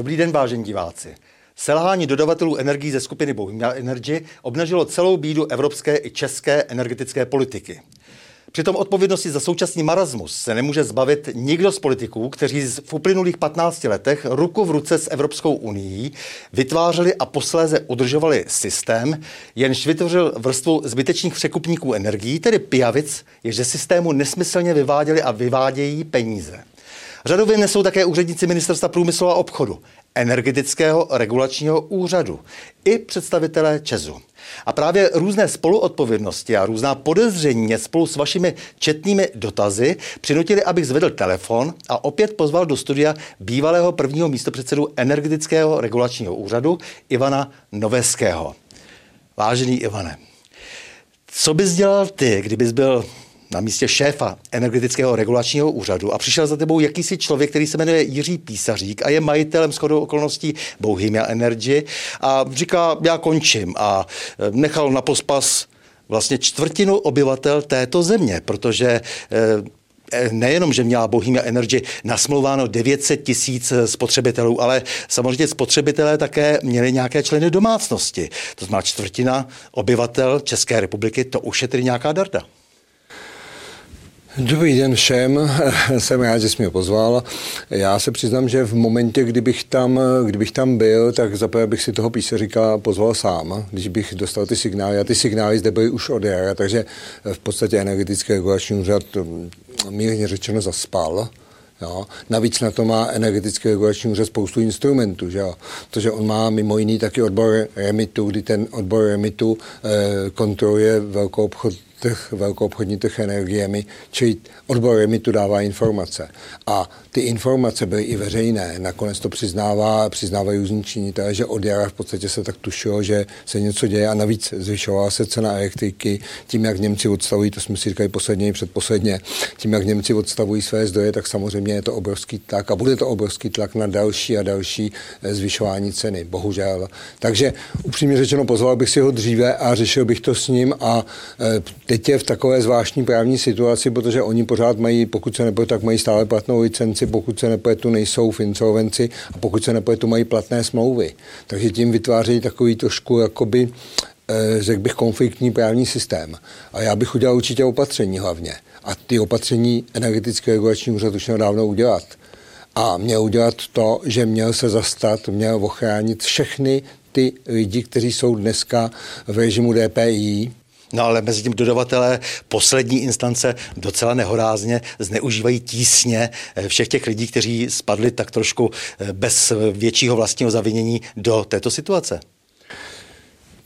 Dobrý den, vážení diváci. Selhání dodavatelů energií ze skupiny Bohemia Energy obnažilo celou bídu evropské i české energetické politiky. Přitom odpovědnosti za současný marasmus se nemůže zbavit nikdo z politiků, kteří v uplynulých 15 letech ruku v ruce s Evropskou unii vytvářeli a posléze udržovali systém, jenž vytvořil vrstvu zbytečných překupníků energií, tedy pijavic, jež ze systému nesmyslně vyváděli a vyvádějí peníze. Řadově nesou také úředníci Ministerstva průmyslu a obchodu, energetického regulačního úřadu i představitelé Česu. A právě různé spoluodpovědnosti a různá podezření mě spolu s vašimi četnými dotazy přinutili, abych zvedl telefon a opět pozval do studia bývalého prvního místopředsedu energetického regulačního úřadu Ivana Noveského. Vážený Ivane, co bys dělal ty, kdybys byl na místě šéfa energetického regulačního úřadu a přišel za tebou jakýsi člověk, který se jmenuje Jiří Písařík a je majitelem shodou okolností Bohemia Energy a říká, já končím a e, nechal na pospas vlastně čtvrtinu obyvatel této země, protože e, e, nejenom, že měla Bohemia Energy nasmlouváno 900 tisíc spotřebitelů, ale samozřejmě spotřebitelé také měli nějaké členy domácnosti. To znamená čtvrtina obyvatel České republiky, to už je tedy nějaká darda. Dobrý den všem, jsem rád, že jsi mě pozval. Já se přiznám, že v momentě, kdybych tam, kdybych tam byl, tak zaprvé bych si toho písaříka pozval sám, když bych dostal ty signály. A ty signály zde byly už od jara, takže v podstatě energetický regulační úřad mm, mírně řečeno zaspal. Jo. Navíc na to má energetický regulační úřad spoustu instrumentů, že jo. Protože on má mimo jiný taky odbor remitu, kdy ten odbor remitu eh, kontroluje velkou obchod trh, velkoobchodní trh energiemi, čili odbor mi tu dává informace. A ty informace byly i veřejné. Nakonec to přiznává, přiznávají různí činitelé, že od jara v podstatě se tak tušilo, že se něco děje a navíc zvyšovala se cena elektriky tím, jak Němci odstavují, to jsme si říkali posledně i předposledně, tím, jak Němci odstavují své zdroje, tak samozřejmě je to obrovský tlak a bude to obrovský tlak na další a další eh, zvyšování ceny, bohužel. Takže upřímně řečeno, pozval bych si ho dříve a řešil bych to s ním a eh, teď je v takové zvláštní právní situaci, protože oni pořád mají, pokud se nepletu, tak mají stále platnou licenci, pokud se nepletu, nejsou v insolvenci a pokud se nepletu, mají platné smlouvy. Takže tím vytvářejí takový trošku jakoby eh, řekl bych, konfliktní právní systém. A já bych udělal určitě opatření hlavně. A ty opatření energetické regulační úřad už měl dávno udělat. A měl udělat to, že měl se zastat, měl ochránit všechny ty lidi, kteří jsou dneska v režimu DPI, No ale mezi tím dodavatelé poslední instance docela nehorázně zneužívají tísně eh, všech těch lidí, kteří spadli tak trošku eh, bez většího vlastního zavinění do této situace.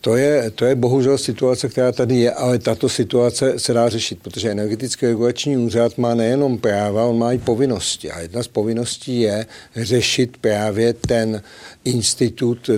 To je, to je bohužel situace, která tady je, ale tato situace se dá řešit, protože energetický regulační úřad má nejenom práva, on má i povinnosti. A jedna z povinností je řešit právě ten institut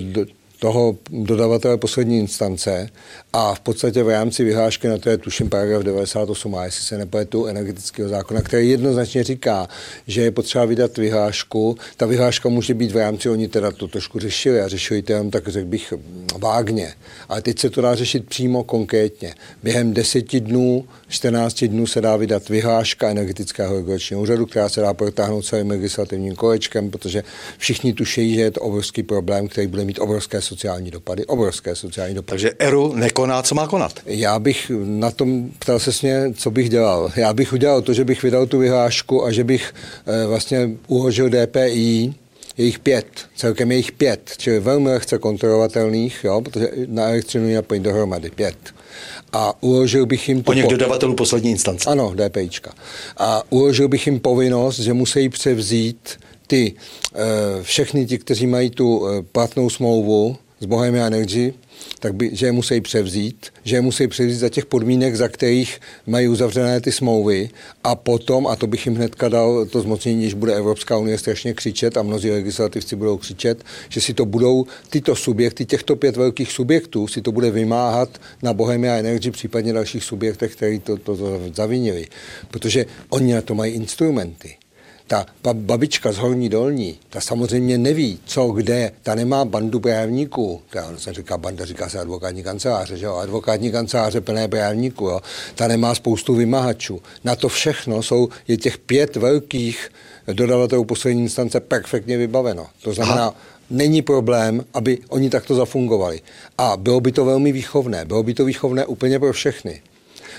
toho dodavatele poslední instance a v podstatě v rámci vyhlášky na to je tuším paragraf 98 a jestli se nepletu energetického zákona, který jednoznačně říká, že je potřeba vydat vyhlášku. Ta vyhláška může být v rámci, oni teda to trošku řešili a řešili to jenom tak, řekl bych, vágně. Ale teď se to dá řešit přímo konkrétně. Během deseti dnů, 14 dnů se dá vydat vyhláška energetického regulačního úřadu, která se dá protáhnout celým legislativním kolečkem, protože všichni tuší, že je to obrovský problém, který bude mít obrovské sociální dopady, obrovské sociální dopady. Takže ERU nekoná, co má konat. Já bych na tom ptal se sně, co bych dělal. Já bych udělal to, že bych vydal tu vyhlášku a že bych e, vlastně uložil DPI, je jich pět, celkem je jich pět, čili velmi lehce kontrolovatelných, jo, protože na elektřinu je napojí dohromady pět. A uložil bych jim... Po něch dodavatelů poslední instance. Ano, DPIčka. A uložil bych jim povinnost, že musí převzít ty, eh, všechny ti, kteří mají tu eh, platnou smlouvu s Bohemia Energy, tak by, že je musí převzít, že je musí převzít za těch podmínek, za kterých mají uzavřené ty smlouvy a potom, a to bych jim hnedka dal to zmocnění, když bude Evropská unie strašně křičet a mnozí legislativci budou křičet, že si to budou tyto subjekty, těchto pět velkých subjektů, si to bude vymáhat na Bohemia Energy, případně dalších subjektech, který to, to, to zavinili. Protože oni na to mají instrumenty. Ta babička z Horní Dolní, ta samozřejmě neví, co kde, ta nemá bandu právníků, ta se říká banda, říká se advokátní kanceláře, že jo, advokátní kanceláře plné právníků, jo, ta nemá spoustu vymahačů. Na to všechno jsou, je těch pět velkých dodavatelů poslední instance perfektně vybaveno. To znamená, Aha není problém, aby oni takto zafungovali. A bylo by to velmi výchovné. Bylo by to výchovné úplně pro všechny.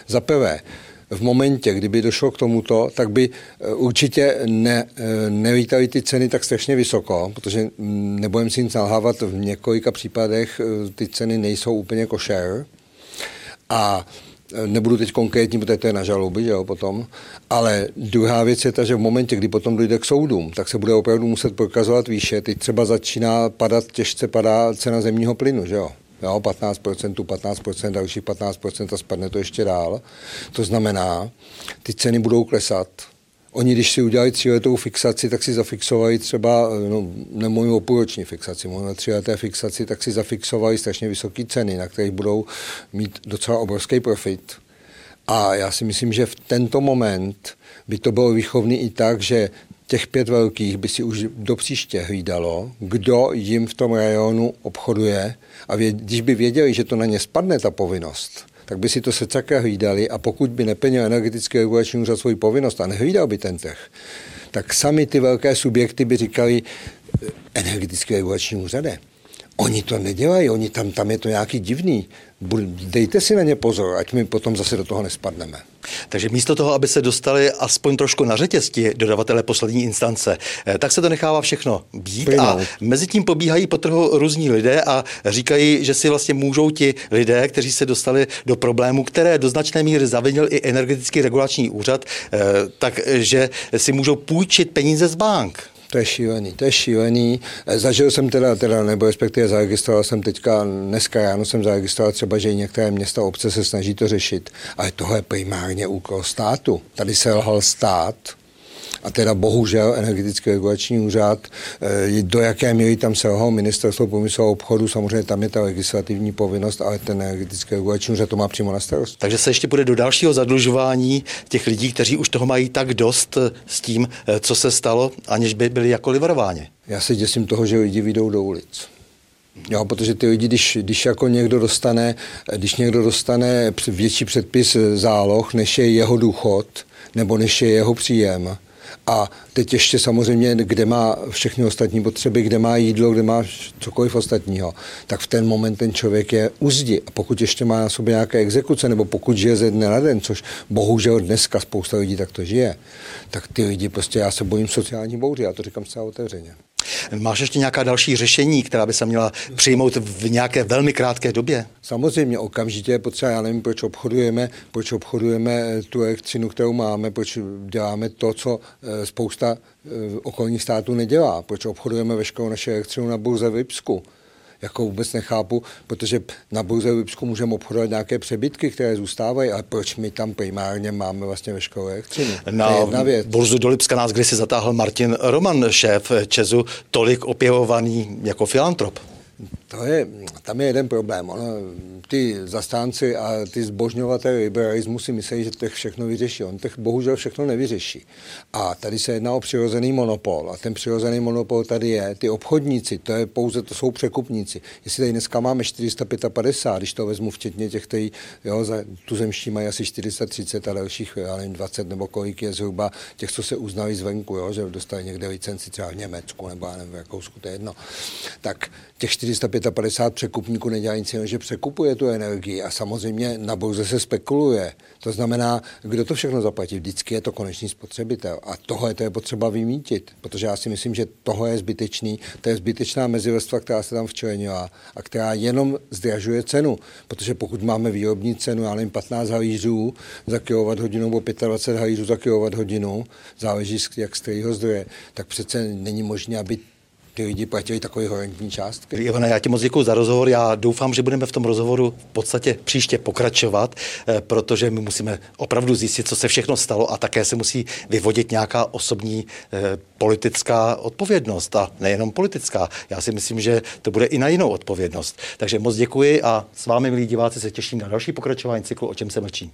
Za prvé, v momentě, kdyby došlo k tomuto, tak by eh, určitě ne, eh, nevítali ty ceny tak strašně vysoko, protože mm, nebudeme si nic nalhávat, v několika případech eh, ty ceny nejsou úplně košer. A nebudu teď konkrétní, protože to je na žaloby, že jo, potom, ale druhá věc je ta, že v momentě, kdy potom dojde k soudům, tak se bude opravdu muset prokazovat výše. Teď třeba začíná padat, těžce padá cena zemního plynu, že jo. Jo, 15%, 15%, dalších 15% a spadne to ještě dál. To znamená, ty ceny budou klesat, Oni, když si udělají tříletou fixaci, tak si zafixovali třeba, no, nemluvím o půlroční fixaci, mluvím o tříleté fixaci, tak si zafixovali strašně vysoké ceny, na kterých budou mít docela obrovský profit. A já si myslím, že v tento moment by to bylo výchovný i tak, že těch pět velkých by si už do příště hlídalo, kdo jim v tom rajonu obchoduje a vě, když by věděli, že to na ně spadne ta povinnost, tak by si to secaka hlídali a pokud by neplnil energetický regulační úřad svoji povinnost a nehlídal by ten trh, tak sami ty velké subjekty by říkali, eh, energetický regulační úřade, Oni to nedělají, oni tam, tam je to nějaký divný. Dejte si na ně pozor, ať my potom zase do toho nespadneme. Takže místo toho, aby se dostali aspoň trošku na řetězti dodavatele poslední instance, eh, tak se to nechává všechno být Plynout. a mezi tím pobíhají po trhu různí lidé a říkají, že si vlastně můžou ti lidé, kteří se dostali do problému, které do značné míry zavinil i energetický regulační úřad, eh, takže si můžou půjčit peníze z bank. To je šílený, to je šílený. Zažil jsem teda, teda nebo respektive zaregistroval jsem teďka, dneska ráno jsem zaregistroval třeba, že některé města obce se snaží to řešit, ale tohle je primárně úkol státu. Tady se lhal stát, a teda bohužel energetický regulační úřad, eh, do jaké míry tam se ho ministerstvo průmyslu a obchodu, samozřejmě tam je ta legislativní povinnost, ale ten energetický regulační úřad to má přímo na starost. Takže se ještě bude do dalšího zadlužování těch lidí, kteří už toho mají tak dost eh, s tím, eh, co se stalo, aniž by byli jako liverováni. Já se děsím toho, že lidi vyjdou do ulic. Jo, protože ty lidi, když, když jako někdo dostane, když někdo dostane větší předpis záloh, než je jeho důchod, nebo než je jeho příjem, a teď ještě samozřejmě, kde má všechny ostatní potřeby, kde má jídlo, kde má cokoliv ostatního, tak v ten moment ten člověk je u zdi. A pokud ještě má na sobě nějaké exekuce, nebo pokud žije ze dne na den, což bohužel dneska spousta lidí tak to žije, tak ty lidi prostě, já se bojím sociální bouři, já to říkám zcela otevřeně. Máš ještě nějaká další řešení, která by se měla přijmout v nějaké velmi krátké době? Samozřejmě, okamžitě je potřeba, já nevím, proč obchodujeme, proč obchodujeme tu elektřinu, kterou máme, proč děláme to, co eh, spousta eh, okolních států nedělá, proč obchodujeme veškerou naše elektřinu na burze v Lipsku jako vůbec nechápu, protože na burze v Lipsku můžeme obchodovat nějaké přebytky, které zůstávají, ale proč my tam primárně máme vlastně veškerou elektřinu? Na jedna věc. burzu do Lipska nás kdysi zatáhl Martin Roman, šéf Česu, tolik opěvovaný jako filantrop. To je, tam je jeden problém. Ono, ty zastánci a ty zbožňovaté liberalismu si myslí, že to všechno vyřeší. On to bohužel všechno nevyřeší. A tady se jedná o přirozený monopol. A ten přirozený monopol tady je. Ty obchodníci, to je pouze, to jsou překupníci. Jestli tady dneska máme 455, když to vezmu včetně těch, který jo, za tu zemští mají asi 430 a dalších, já nevím, 20 nebo kolik je zhruba těch, co se uznali zvenku, jo, že dostali někde licenci třeba v Německu nebo já nevím, v Rakousku, to je jedno. Tak těch 455 překupníků nedělá nic jiného, že překupuje tu energii a samozřejmě na burze se spekuluje. To znamená, kdo to všechno zaplatí? Vždycky je to konečný spotřebitel. A tohle to je potřeba vymítit, protože já si myslím, že tohle je zbytečný. To je zbytečná mezivrstva, která se tam včlenila a která jenom zdražuje cenu. Protože pokud máme výrobní cenu, já nevím, 15 halířů za kWh nebo 25 halířů za kWh, záleží jak z kterého zdroje, tak přece není možné, aby ty lidi platili takové horentní částky. Ivana, já ti moc děkuji za rozhovor. Já doufám, že budeme v tom rozhovoru v podstatě příště pokračovat, eh, protože my musíme opravdu zjistit, co se všechno stalo a také se musí vyvodit nějaká osobní eh, politická odpovědnost a nejenom politická. Já si myslím, že to bude i na jinou odpovědnost. Takže moc děkuji a s vámi, milí diváci, se těším na další pokračování cyklu O čem se mlčí.